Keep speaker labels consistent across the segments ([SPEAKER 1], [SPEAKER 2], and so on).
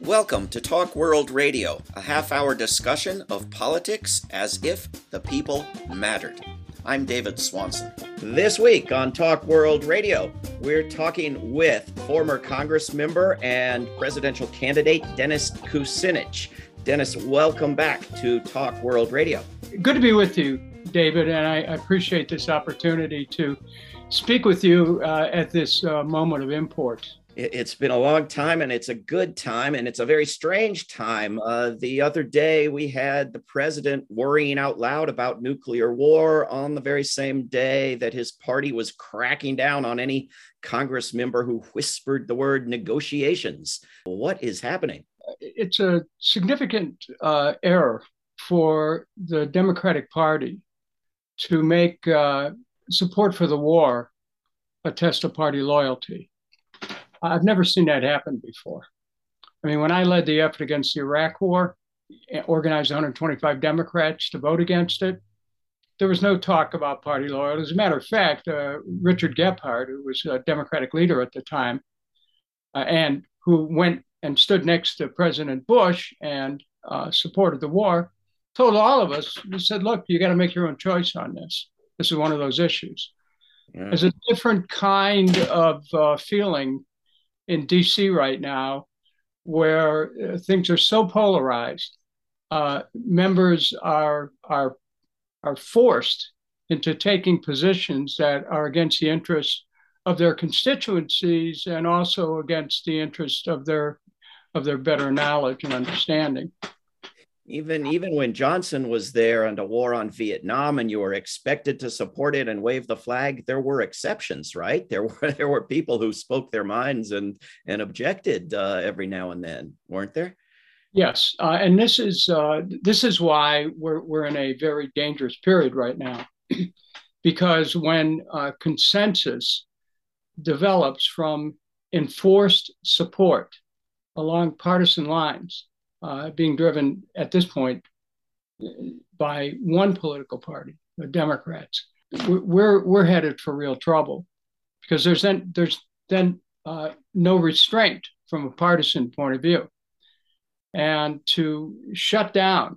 [SPEAKER 1] Welcome to Talk World Radio, a half hour discussion of politics as if the people mattered. I'm David Swanson. This week on Talk World Radio, we're talking with former Congress member and presidential candidate Dennis Kucinich. Dennis, welcome back to Talk World Radio.
[SPEAKER 2] Good to be with you, David, and I appreciate this opportunity to speak with you uh, at this uh, moment of import
[SPEAKER 1] it's been a long time and it's a good time and it's a very strange time. Uh, the other day, we had the president worrying out loud about nuclear war on the very same day that his party was cracking down on any Congress member who whispered the word negotiations. What is happening?
[SPEAKER 2] It's a significant uh, error for the Democratic Party to make uh, support for the war a test of party loyalty I've never seen that happen before. I mean, when I led the effort against the Iraq War, eh, organized 125 Democrats to vote against it, there was no talk about party loyalty. As a matter of fact, uh, Richard Gephardt, who was a Democratic leader at the time, uh, and who went and stood next to President Bush and uh, supported the war, told all of us, he said, look, you got to make your own choice on this. This is one of those issues. Yeah. There's a different kind of uh, feeling in DC right now where uh, things are so polarized. Uh, members are are are forced into taking positions that are against the interests of their constituencies and also against the interests of their of their better knowledge and understanding
[SPEAKER 1] even even when Johnson was there and a war on Vietnam and you were expected to support it and wave the flag, there were exceptions, right? There were there were people who spoke their minds and and objected uh, every now and then, weren't there?
[SPEAKER 2] Yes, uh, and this is uh, this is why we're we're in a very dangerous period right now, because when uh, consensus develops from enforced support along partisan lines uh, being driven at this point by one political party, the Democrats. We're we're headed for real trouble because there's then there's then uh, no restraint from a partisan point of view, and to shut down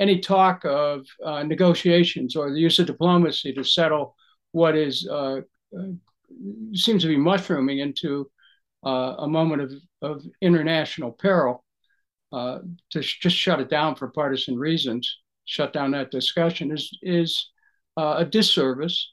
[SPEAKER 2] any talk of uh, negotiations or the use of diplomacy to settle what is uh, uh seems to be mushrooming into uh, a moment of, of international peril uh, to sh- just shut it down for partisan reasons, shut down that discussion is is uh, a disservice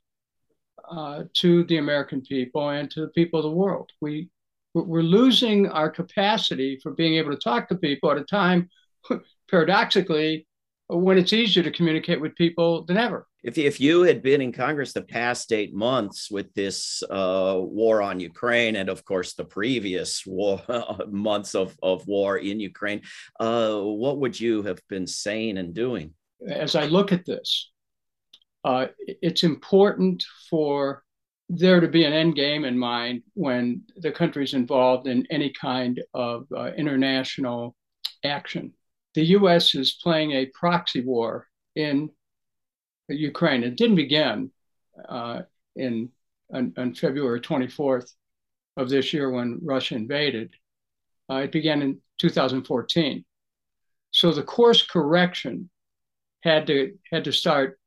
[SPEAKER 2] uh, to the American people and to the people of the world. We we're losing our capacity for being able to talk to people at a time, paradoxically, when it's easier to communicate with people than ever.
[SPEAKER 1] If, if you had been in Congress the past eight months with this uh, war on Ukraine, and of course the previous war, months of, of war in Ukraine, uh, what would you have been saying and doing?
[SPEAKER 2] As I look at this, uh, it's important for there to be an end game in mind when the country's involved in any kind of uh, international action the US is playing a proxy war in Ukraine. It didn't begin uh, in on, on, February 24th of this year when Russia invaded. Uh, it began in 2014. So the course correction had to had to start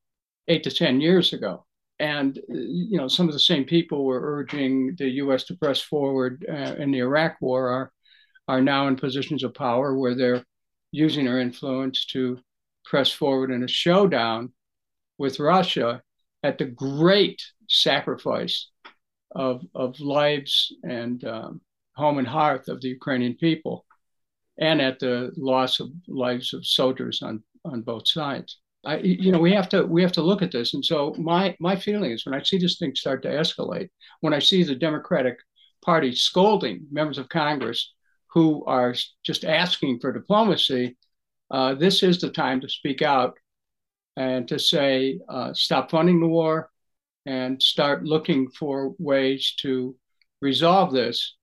[SPEAKER 2] eight to 10 years ago. And you know, some of the same people were urging the U.S. to press forward uh, in the Iraq War are are now in positions of power where they're using her influence to press forward in a showdown with Russia at the great sacrifice of, of lives and um, home and hearth of the Ukrainian people, and at the loss of lives of soldiers on, on both sides. I, you know, we have to we have to look at this. And so my my feeling is when I see this thing start to escalate, when I see the Democratic Party scolding members of Congress who are just asking for diplomacy, uh, this is the time to speak out and to say, uh, stop funding the war and start looking for ways to resolve this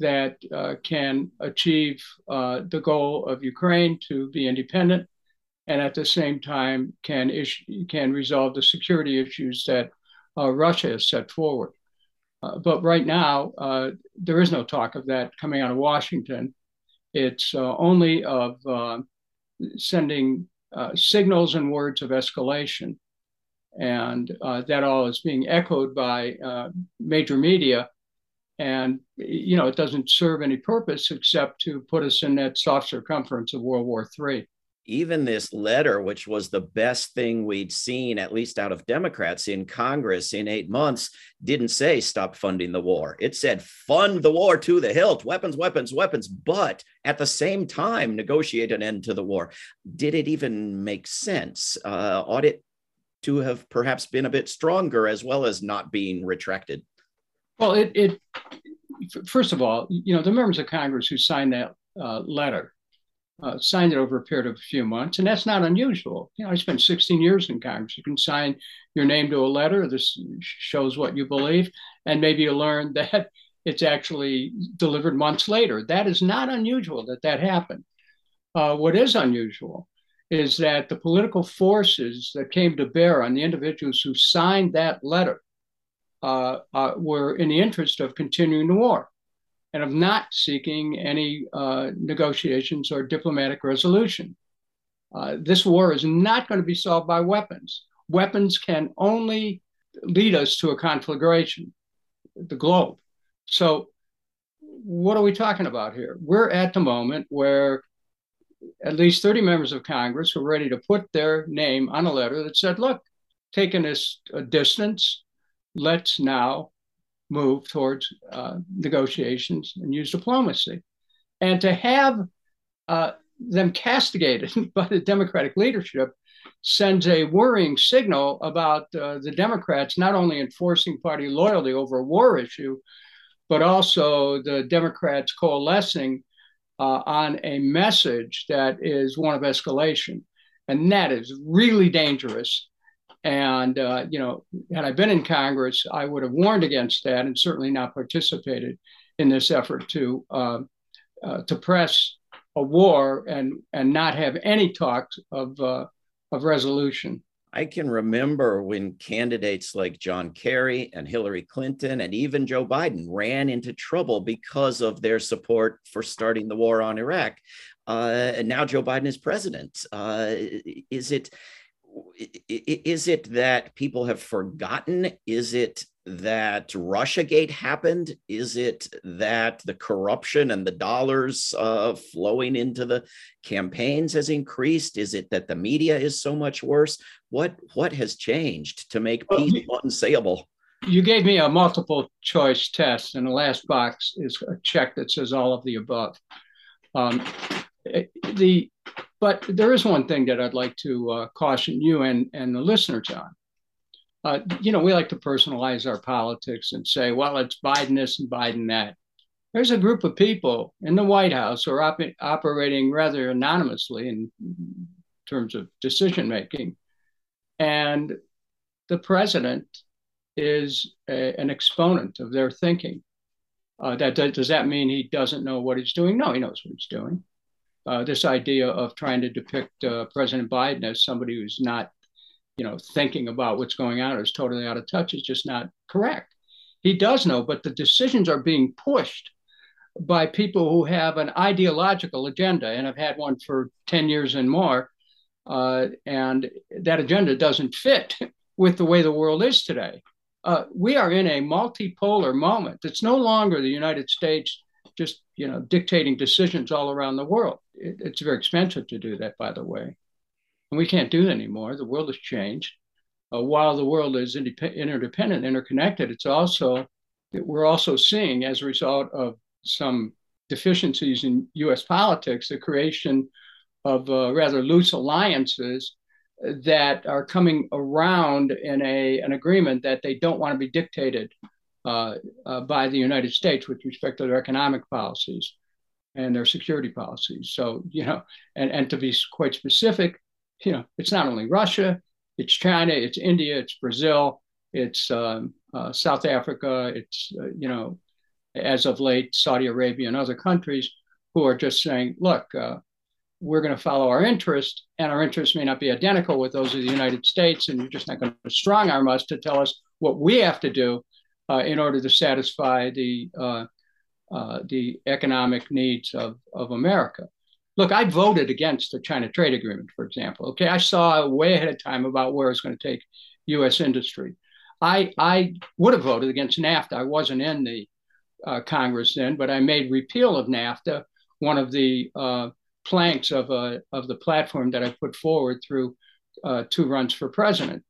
[SPEAKER 2] that uh, can achieve uh, the goal of Ukraine to be independent and at the same time can, issue, can resolve the security issues that uh, Russia has set forward. Uh, but right now, uh, there is no talk of that coming out of Washington. It's uh, only of uh, sending uh, signals and words of escalation. And that all is being echoed by major media. And, you know, it doesn't serve any purpose except to put us in that soft circumference of World War III
[SPEAKER 1] even this letter, which was the best thing we'd seen, at least out of Democrats in Congress in eight months, didn't say stop funding the war. It said fund the war to the hilt, weapons, weapons, weapons, but at the same time, negotiate an end to the war. Did it even make sense? Uh, ought it to have perhaps been a bit stronger as well as not being retracted?
[SPEAKER 2] Well, it, it first of all, you know, the members of Congress who signed that uh, letter uh, signed it over a period of a few months, and that's not unusual. You know, I spent 16 years in Congress. You can sign your name to a letter. This shows what you believe, and maybe you learn that it's actually delivered months later. That is not unusual that that happened. Uh, what is unusual is that the political forces that came to bear on the individuals who signed that letter uh, uh were in the interest of continuing the war and of not seeking any uh, negotiations or diplomatic resolution. Uh, this war is not going to be solved by weapons. Weapons can only lead us to a conflagration, the globe. So, what are we talking about here? We're at the moment where at least 30 members of Congress were ready to put their name on a letter that said, look, taking this a distance, let's now move towards uh, negotiations and use diplomacy. And to have uh, them castigated by the Democratic leadership sends a worrying signal about uh, the Democrats not only enforcing party loyalty over a war issue, but also the Democrats coalescing uh, on a message that is one of escalation. And that is really dangerous and, uh, you know, had I been in Congress, I would have warned against that and certainly not participated in this effort to, uh, uh, to press a war and, and not have any talks of, uh, of resolution.
[SPEAKER 1] I can remember when candidates like John Kerry and Hillary Clinton and even Joe Biden ran into trouble because of their support for starting the war on Iraq. Uh, and now Joe Biden is president. Uh, is it is it that people have forgotten? Is it that Russiagate happened? Is it that the corruption and the dollars uh, flowing into the campaigns has increased? Is it that the media is so much worse? What what has changed to make peace unsayable?
[SPEAKER 2] You gave me a multiple choice test, and the last box is a check that says all of the above. Um, the but there is one thing that I'd like to uh, caution you and, and the listeners on. Uh, you know, we like to personalize our politics and say, well, it's Biden this and Biden that. There's a group of people in the White House who are op- operating rather anonymously in terms of decision making. And the president is a, an exponent of their thinking. Uh, that, does that mean he doesn't know what he's doing? No, he knows what he's doing uh, this idea of trying to depict uh, President Biden as somebody who's not, you know, thinking about what's going on or is totally out of touch is just not correct. He does know, but the decisions are being pushed by people who have an ideological agenda and have had one for 10 years and more. Uh, and that agenda doesn't fit with the way the world is today. Uh, we are in a multipolar moment. It's no longer the United States just you know dictating decisions all around the world. It, it's very expensive to do that, by the way, and we can't do it anymore. The world has changed. Uh, while the world is indep- interdependent, interconnected, it's also we're also seeing as a result of some deficiencies in U.S. politics the creation of uh, rather loose alliances that are coming around in a an agreement that they don't want to be dictated uh, uh, by the United States with respect to their economic policies and their security policies. So, you know, and, and to be quite specific, you know, it's not only Russia, it's China, it's India, it's Brazil, it's um, uh, South Africa, it's, uh, you know, as of late, Saudi Arabia and other countries who are just saying, look, uh, we're going to follow our interest, and our interests may not be identical with those of the United States, and you're just not going to strong arm us to tell us what we have to do uh, in order to satisfy the uh, the economic needs of, of America. Look, I voted against the China trade agreement, for example. Okay, I saw way ahead of time about where it's going to take U.S. industry. I I would have voted against NAFTA. I wasn't in the uh, Congress then, but I made repeal of NAFTA one of the uh, planks of uh, of the platform that I put forward through uh, two runs for president.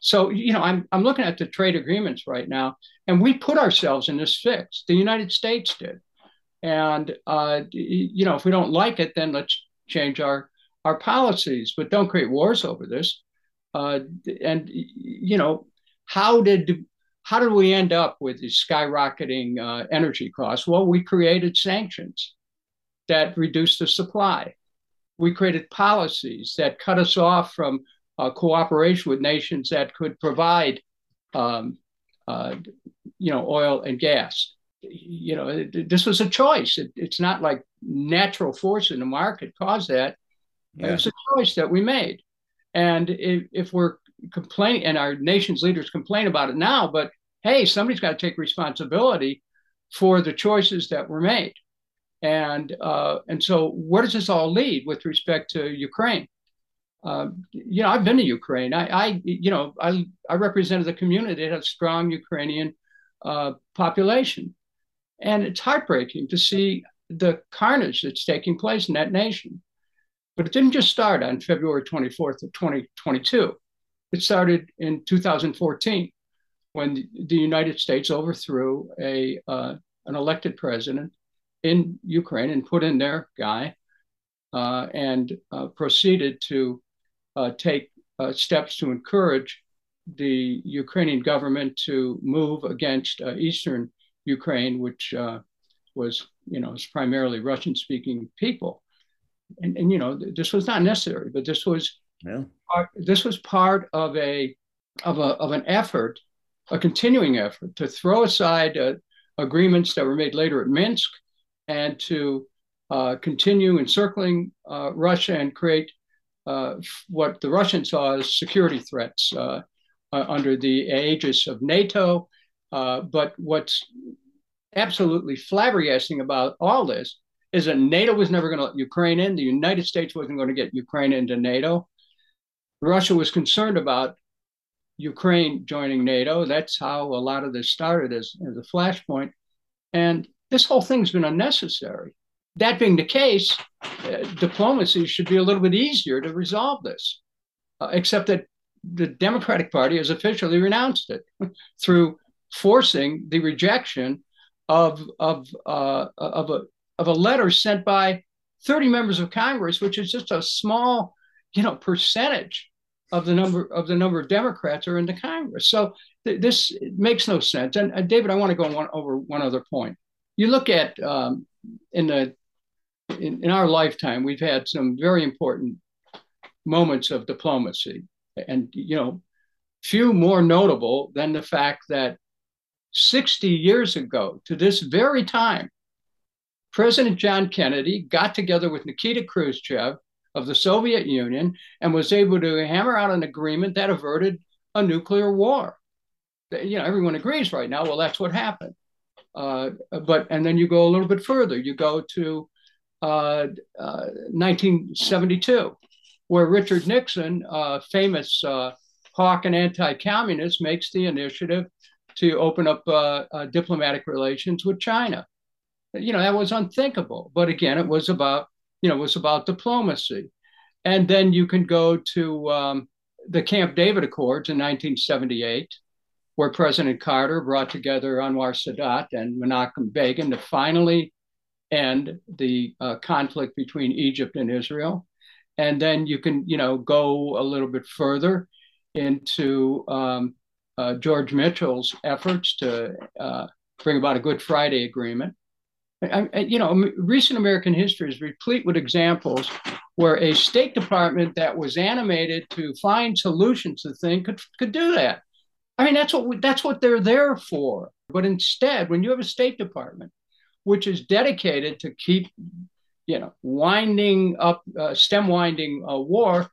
[SPEAKER 2] So you know, I'm I'm looking at the trade agreements right now, and we put ourselves in this fix. The United States did, and uh, you know, if we don't like it, then let's change our our policies, but don't create wars over this. Uh, and you know, how did how did we end up with these skyrocketing uh, energy costs? Well, we created sanctions that reduced the supply. We created policies that cut us off from uh, cooperation with nations that could provide, um, uh, you know, oil and gas. You know, it, this was a choice. It, it's not like natural force in the market caused that. Yeah. It's a choice that we made. And if, if we're complaining, and our nation's leaders complain about it now, but hey, somebody's got to take responsibility for the choices that were made. And uh, and so, where does this all lead with respect to Ukraine? Uh, you know, I've been to Ukraine. I, I, you know, I, I represented the community that has strong Ukrainian uh, population, and it's heartbreaking to see the carnage that's taking place in that nation. But it didn't just start on February 24th of 2022. It started in 2014 when the United States overthrew a uh, an elected president in Ukraine and put in their guy uh, and uh, proceeded to take uh, steps to encourage the Ukrainian government to move against uh, eastern Ukraine, which was, you know, was primarily Russian-speaking people. And, and you know, this was not necessary, but this was yeah. part, this was part of a of a of an effort, a continuing effort to throw aside uh, agreements that were made later at Minsk and to uh, continue encircling uh, Russia and create uh, what the Russians saw as security threats uh, uh, under the aegis of NATO. but what's absolutely flabbergasting about all this is that NATO was never going to let Ukraine in. The United States wasn't going to get Ukraine into NATO. Russia was concerned about Ukraine joining NATO. That's how a lot of this started as, as a flashpoint. And this whole thing's been unnecessary. That being the case, uh, diplomacy should be a little bit easier to resolve this, uh, except that the Democratic Party has officially renounced it through forcing the rejection of of uh, of a of a letter sent by 30 members of Congress, which is just a small, you know, percentage of the number of the number of Democrats are in the Congress. So th- this makes no sense. And uh, David, I want to go one, over one other point. You look at um, in the in, in our lifetime, we've had some very important moments of diplomacy. And, you know, few more notable than the fact that 60 years ago, to this very time, President John Kennedy got together with Nikita Khrushchev of the Soviet Union and was able to hammer out an agreement that averted a nuclear war. You know, everyone agrees right now, well, that's what happened. Uh, but, and then you go a little bit further, you go to 1972, uh, where Richard Nixon, uh, famous uh, hawk and anti-communist, makes the initiative to open up diplomatic relations with China. You know that was unthinkable, but again, it was about you know it was about diplomacy, and then you can go to um, the Camp David Accords in 1978, where President Carter brought together Anwar Sadat and Menachem Begin to finally end the uh, conflict between Egypt and Israel. And then you can, you know, go a little bit further into um, uh, George Mitchell's efforts to uh, bring about a Good Friday Agreement. I, I, you know, recent American history is replete with examples where a State Department that was animated to find solutions to things could could do that. I mean, that's what we, that's what they're there for. But instead, when you have a State Department which is dedicated to keep, you know, winding up, uh, stem winding a war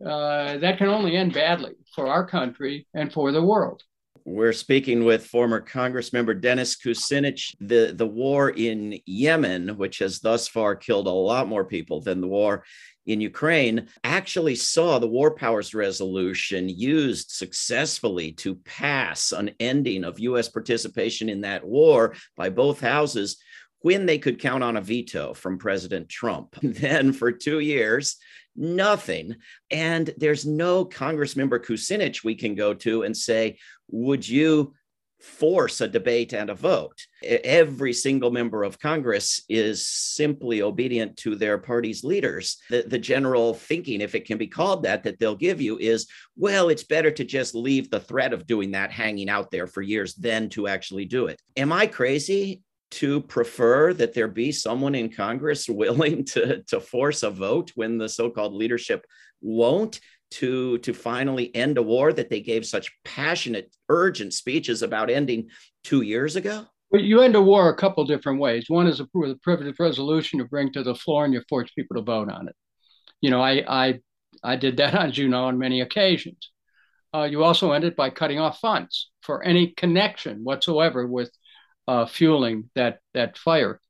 [SPEAKER 2] uh, that can only end badly for our country and for the world.
[SPEAKER 1] We're speaking with former Congressmember Dennis Kucinich. The, the war in Yemen, which has thus far killed a lot more people than the war in Ukraine, actually saw the War Powers Resolution used successfully to pass an ending of U.S. participation in that war by both houses when they could count on a veto from President Trump. Then for two years, nothing. And there's no Congress member Kucinich we can go to and say, would you force a debate and a vote? Every single member of Congress is simply obedient to their party's leaders. The, the general thinking, if it can be called that, that they'll give you is, well, it's better to just leave the threat of doing that hanging out there for years than to actually do it. Am I crazy? to prefer that there be someone in Congress willing to, to force a vote when the so-called leadership won't to, to finally end a war that they gave such passionate, urgent speeches about ending two years ago?
[SPEAKER 2] Well, you end a war a couple different ways. One is a, with a privileged resolution you bring to the floor and you force people to vote on it. You know, I I I did that, you know, on many occasions. Uh, you also end it by cutting off funds for any connection whatsoever with uh, fueling that that fire.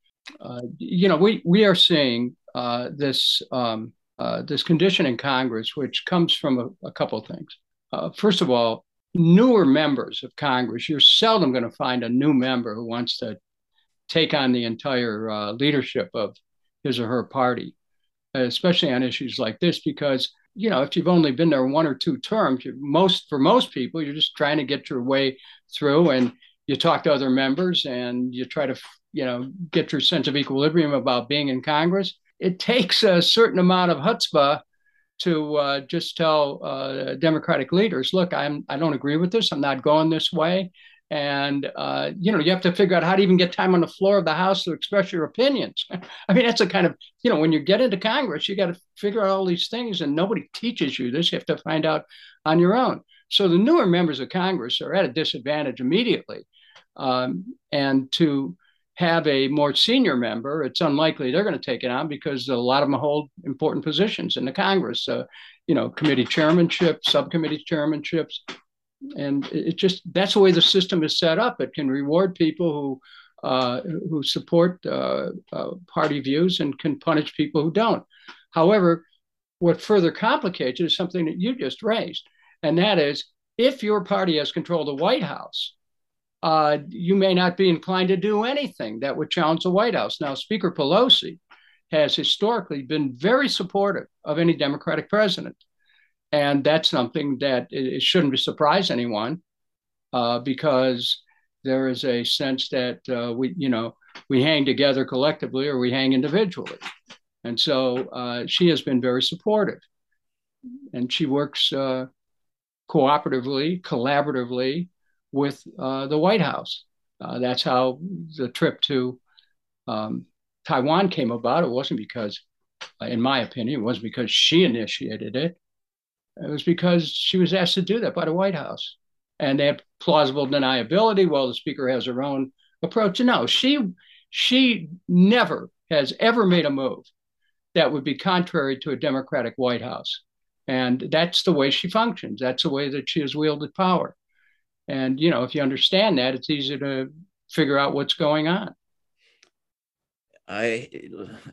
[SPEAKER 2] Uh, you know, we we are seeing uh, this um, uh, this condition in Congress, which comes from a, a couple of things. Uh, first of all, newer members of Congress. You're seldom going to find a new member who wants to take on the entire uh, leadership of his or her party, especially on issues like this, because you know if you've only been there one or two terms, most for most people, you're just trying to get your way through and you talk to other members and you try to you know get your sense of equilibrium about being in Congress. It takes a certain amount of chutzpah to uh, just tell uh, Democratic leaders, "Look, I'm I don't agree with this. I'm not going this way." And uh, you know, you have to figure out how to even get time on the floor of the House to express your opinions. I mean, that's a kind of you know, when you get into Congress, you got to figure out all these things, and nobody teaches you this. You have to find out on your own. So the newer members of Congress are at a disadvantage immediately um, and to have a more senior member, it's unlikely they're going to take it on because a lot of them hold important positions in the Congress, uh, you know, committee chairmanship, subcommittee chairmanships. And it just that's the way the system is set up. It can reward people who uh, who support uh, uh party views and can punish people who don't. However, what further complicates it is something that you just raised, and that is if your party has control of the White House, uh, you may not be inclined to do anything that would challenge the White House. Now, Speaker Pelosi has historically been very supportive of any Democratic president. And that's something that it, shouldn't surprise anyone uh, because there is a sense that uh, we, you know, we hang together collectively or we hang individually. And so uh, she has been very supportive. And she works uh, cooperatively, collaboratively with uh, the White House. Uh, that's how the trip to um, Taiwan came about. It wasn't because, uh, in my opinion, it wasn't because she initiated it. It was because she was asked to do that by the White House. And they had plausible deniability. Well, the speaker has her own approach. No, she she never has ever made a move that would be contrary to a Democratic White House. And that's the way she functions. That's the way that she has wielded power. And you know, if you understand that, it's easy to figure out what's going on.
[SPEAKER 1] I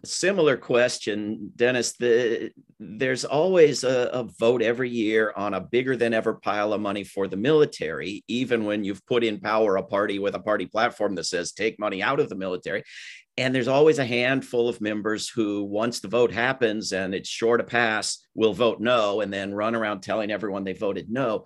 [SPEAKER 1] similar question, Dennis. The, there's always a, a, vote every year on a bigger than ever pile of money for the military, even when you've put in power a party with a party platform that says take money out of the military. And there's always a handful of members who, once the vote happens and it's sure to pass, will vote no and then run around telling everyone they voted no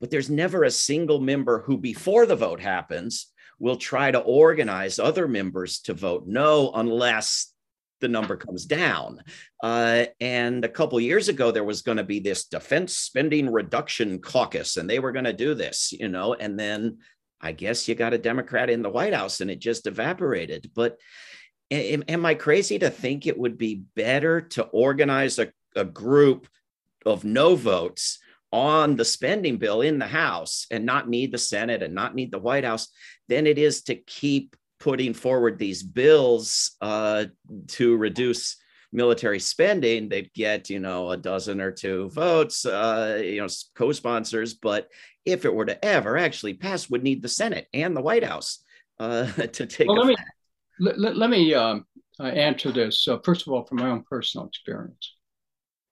[SPEAKER 1] but there's never a single member who, before the vote happens, will try to organize other members to vote no unless the number comes down. Uh, and a couple years ago, there was going to be this defense spending reduction caucus, and they were going to do this, you know, and then I guess you got a Democrat in the White House and it just evaporated. But am, am I crazy to think it would be better to organize a, a group of no votes on the spending bill in the House and not need the Senate and not need the White House than it is to keep putting forward these bills uh, to reduce military spending, they'd get, you know, a dozen or two votes, uh, you know, co-sponsors. But if it were to ever actually pass, would need the Senate and the White House uh, to take well,
[SPEAKER 2] let me, let, let me um, uh, answer this. Uh, first of all, from my own personal experience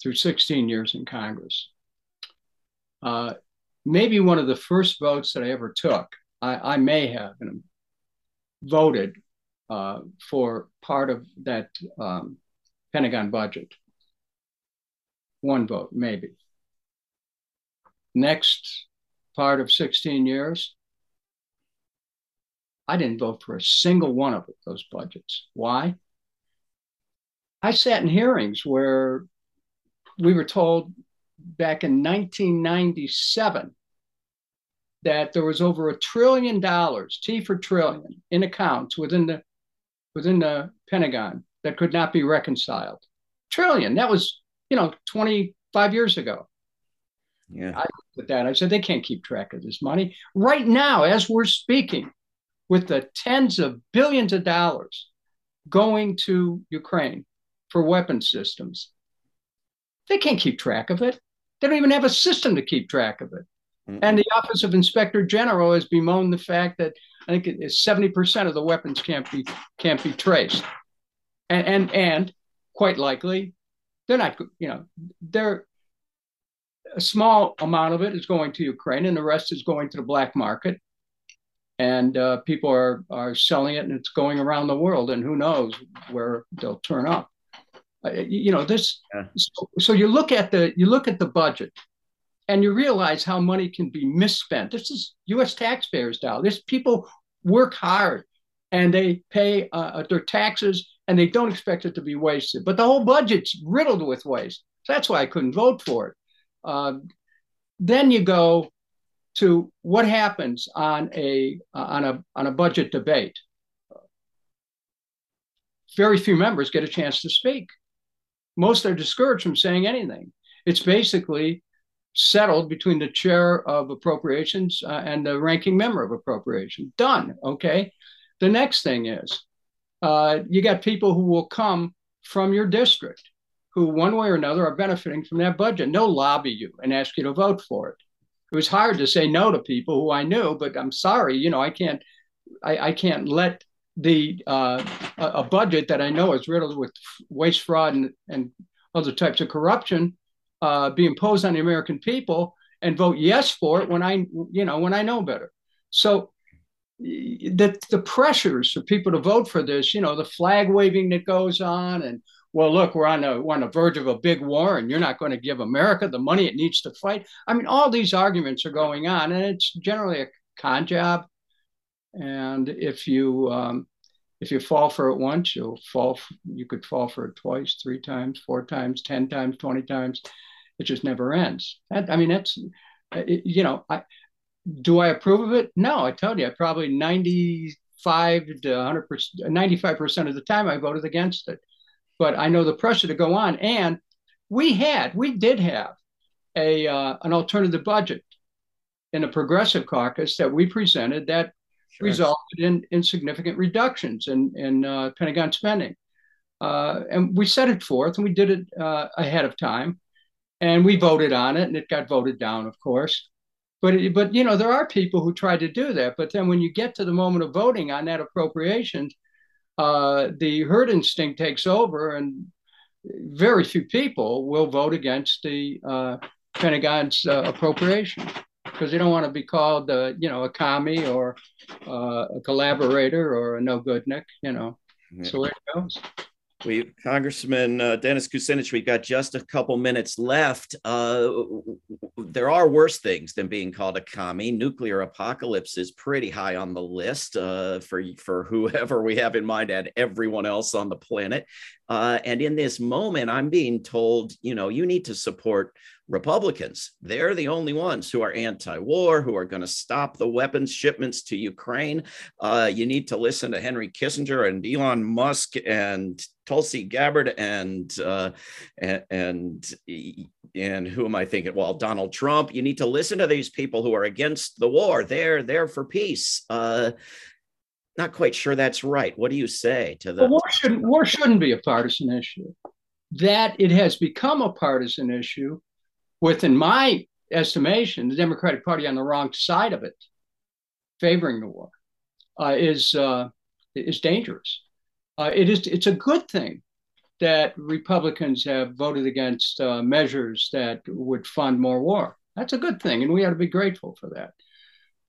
[SPEAKER 2] through 16 years in Congress. Uh, maybe one of the first votes that I ever took, I, I may have voted uh, for part of that um, Pentagon budget. One vote, maybe. Next part of 16 years, I didn't vote for a single one of those budgets. Why? I sat in hearings where we were told back in 1997 that there was over a trillion dollars, T for trillion, in accounts within the within the Pentagon that could not be reconciled. Trillion. That was, you know, 25 years ago.
[SPEAKER 1] Yeah.
[SPEAKER 2] I looked at that. I said they can't keep track of this money. Right now, as we're speaking, with the tens of billions of dollars going to Ukraine for weapon systems, they can't keep track of it. They don't even have a system to keep track of it. Mm-hmm. And the Office of Inspector General has bemoaned the fact that I think it is 70% of the weapons can't be can't be traced. And and and quite likely they're not you know they're a small amount of it is going to Ukraine and the rest is going to the black market. And uh, people are are selling it and it's going around the world and who knows where they'll turn up. Uh, you know this. Yeah. So, so you look at the you look at the budget, and you realize how money can be misspent. This is U.S. taxpayers' dollars. This people work hard, and they pay uh, uh, their taxes, and they don't expect it to be wasted. But the whole budget's riddled with waste. So that's why I couldn't vote for it. Uh, then you go to what happens on a uh, on a on a budget debate. Very few members get a chance to speak most are discouraged from saying anything. It's basically settled between the chair of appropriations uh, and the ranking member of appropriation. Done. Okay. The next thing is uh, you got people who will come from your district who, one way or another, are benefiting from that budget. They'll lobby you and ask you to vote for it. It was hard to say no to people who I knew, but I'm sorry, you know, I can't, I, I can't let the uh, a budget that I know is riddled with waste, fraud, and, and other types of corruption uh, be imposed on the American people and vote yes for it when I, you know, when I know better. So the the pressures for people to vote for this, you know, the flag waving that goes on, and well, look, we're on the we're on the verge of a big war, and you're not going to give America the money it needs to fight. I mean, all these arguments are going on, and it's generally a con job and if you um, if you fall for it once, you'll fall. You could fall for it twice, three times, four times, ten times, twenty times. It just never ends. That, I mean, that's uh, you know. I do I approve of it? No, I told you, I probably ninety-five to hundred percent, ninety-five percent of the time, I voted against it. But I know the pressure to go on, and we had, we did have a uh, an alternative budget in a progressive caucus that we presented that sure. resulted in, in significant reductions in, in uh, Pentagon spending. Uh, and we set it forth and we did it uh, ahead of time. And we voted on it and it got voted down, of course. But, it, but you know, there are people who try to do that. But then when you get to the moment of voting on that appropriation, uh, the herd instinct takes over and very few people will vote against the uh, Pentagon's uh, appropriation because they don't want to be called, uh, you know, a commie or uh, a collaborator or a no good Nick. You know, yeah. so it goes.
[SPEAKER 1] We, Congressman uh, Dennis Kucinich, we've got just a couple minutes left. Uh, there are worse things than being called a commie. Nuclear apocalypse is pretty high on the list uh, for for whoever we have in mind and everyone else on the planet. Uh, and in this moment, I'm being told, you know, you need to support Republicans. They're the only ones who are anti war, who are going to stop the weapons shipments to Ukraine. Uh, you need to listen to Henry Kissinger and Elon Musk and Tulsi Gabbard and, uh, and, and, who am I thinking? Well, Donald Trump. You need to listen to these people who are against the war. They're there for peace. Uh, not quite sure that's right. What do you say to the
[SPEAKER 2] war shouldn't war shouldn't be a partisan issue. that it has become a partisan issue, within my estimation, the Democratic Party on the wrong side of it, favoring the war, uh, is uh, is dangerous. Uh, it is it's a good thing that Republicans have voted against uh, measures that would fund more war. That's a good thing, and we ought to be grateful for that.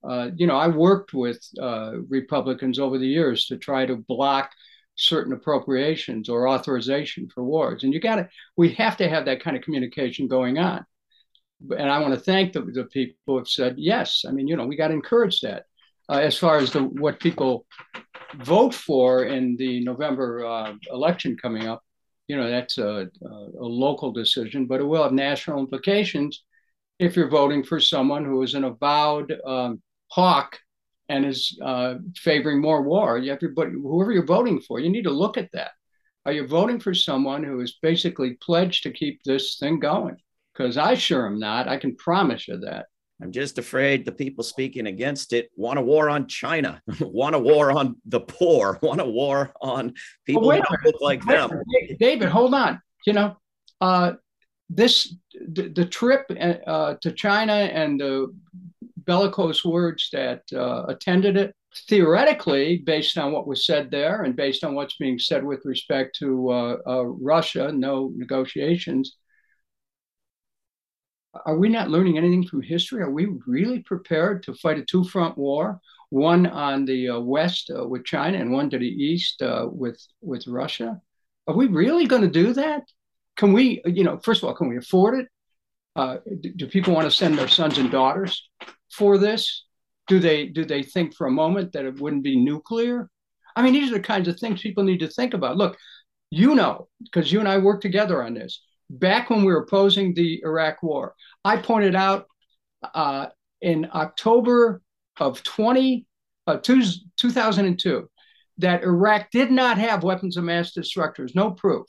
[SPEAKER 2] Uh, you know, I worked with uh, Republicans over the years to try to block certain appropriations or authorization for wars, and you got to, we have to have that kind of communication going on. And I want to thank the, the people who have said yes. I mean, you know, we got to encourage that. Uh, as far as the what people vote for in the November uh, election coming up, you know, that's a, a, local decision, but it will have national implications if you're voting for someone who is an avowed um, hawk and is uh, favoring more war. You everybody, whoever you're voting for, you need to look at that. Are you voting for someone who is basically pledged to keep this thing going? Because I sure am not. I can promise you that.
[SPEAKER 1] I'm just afraid the people speaking against it want a war on China, want a war on the poor, want a war on people who look like them.
[SPEAKER 2] David, hold on. You know, uh, this the, the trip uh, to China and the bellicose words that uh, attended it, theoretically, based on what was said there and based on what's being said with respect to uh, uh, Russia, no negotiations are we not learning anything from history? Are we really prepared to fight a two front war, one on the uh, west uh, with China and one to the east uh, with with Russia? Are we really going to do that? Can we, you know, first of all, can we afford it? Uh, do, do people want to send their sons and daughters for this? Do they do they think for a moment that it wouldn't be nuclear? I mean, these are the kinds of things people need to think about. Look, you know, because you and I worked together on this back when we were opposing the Iraq War, I pointed out uh, in October of 20, uh, 2002 that Iraq did not have weapons of mass destruction. no proof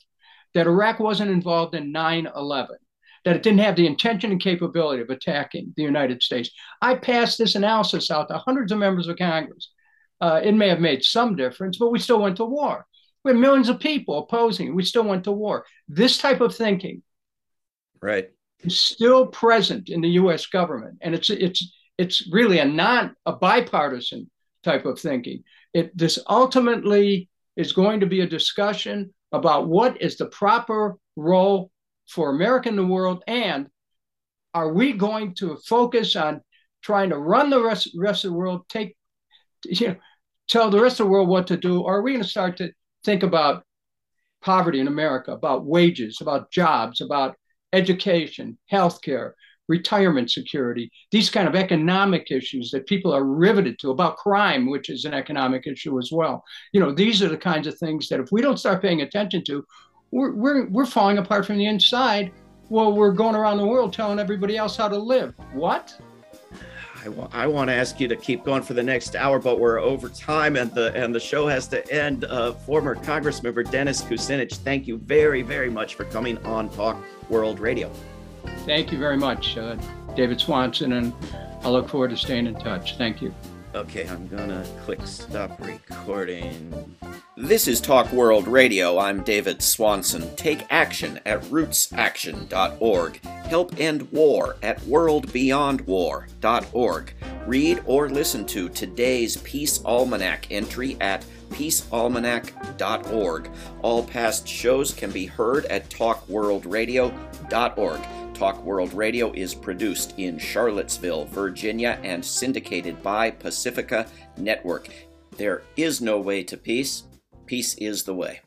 [SPEAKER 2] that Iraq wasn't involved in 9 11, that it didn't have the intention and capability of attacking the United States. I passed this analysis out to hundreds of members of Congress. Uh, it may have made some difference, but we still went to war. We had millions of people opposing. We still went to war. This type of thinking,
[SPEAKER 1] right,
[SPEAKER 2] is still present in the U.S. government, and it's it's it's really a non a bipartisan type of thinking. It this ultimately is going to be a discussion about what is the proper role for America in the world, and are we going to focus on trying to run the rest, rest of the world, take you know, tell the rest of the world what to do, or are we going to start to think about poverty in America, about wages, about jobs, about education, healthcare, retirement security, these kind of economic issues that people are riveted to, about crime, which is an economic issue as well. You know, these are the kinds of things that if we don't start paying attention to, we're, we're, we're falling apart from the inside. Well, we're going around the world telling everybody else how to live. What?
[SPEAKER 1] I, w- I want to ask you to keep going for the next hour, but we're over time and the and the show has to end. Uh, former Congressmember Dennis Kucinich, thank you very, very much for coming on Talk World Radio.
[SPEAKER 2] Thank you very much, uh, David Swanson, and I look forward to staying in touch. Thank you.
[SPEAKER 1] Okay, I'm gonna click stop recording. This is Talk World Radio. I'm David Swanson. Take action at rootsaction.org. Help end war at worldbeyondwar.org. Read or listen to today's Peace Almanac entry at peacealmanac.org. All past shows can be heard at talkworldradio.org. Talk World Radio is produced in Charlottesville, Virginia, and syndicated by Pacifica Network. There is no way to peace. Peace is the way.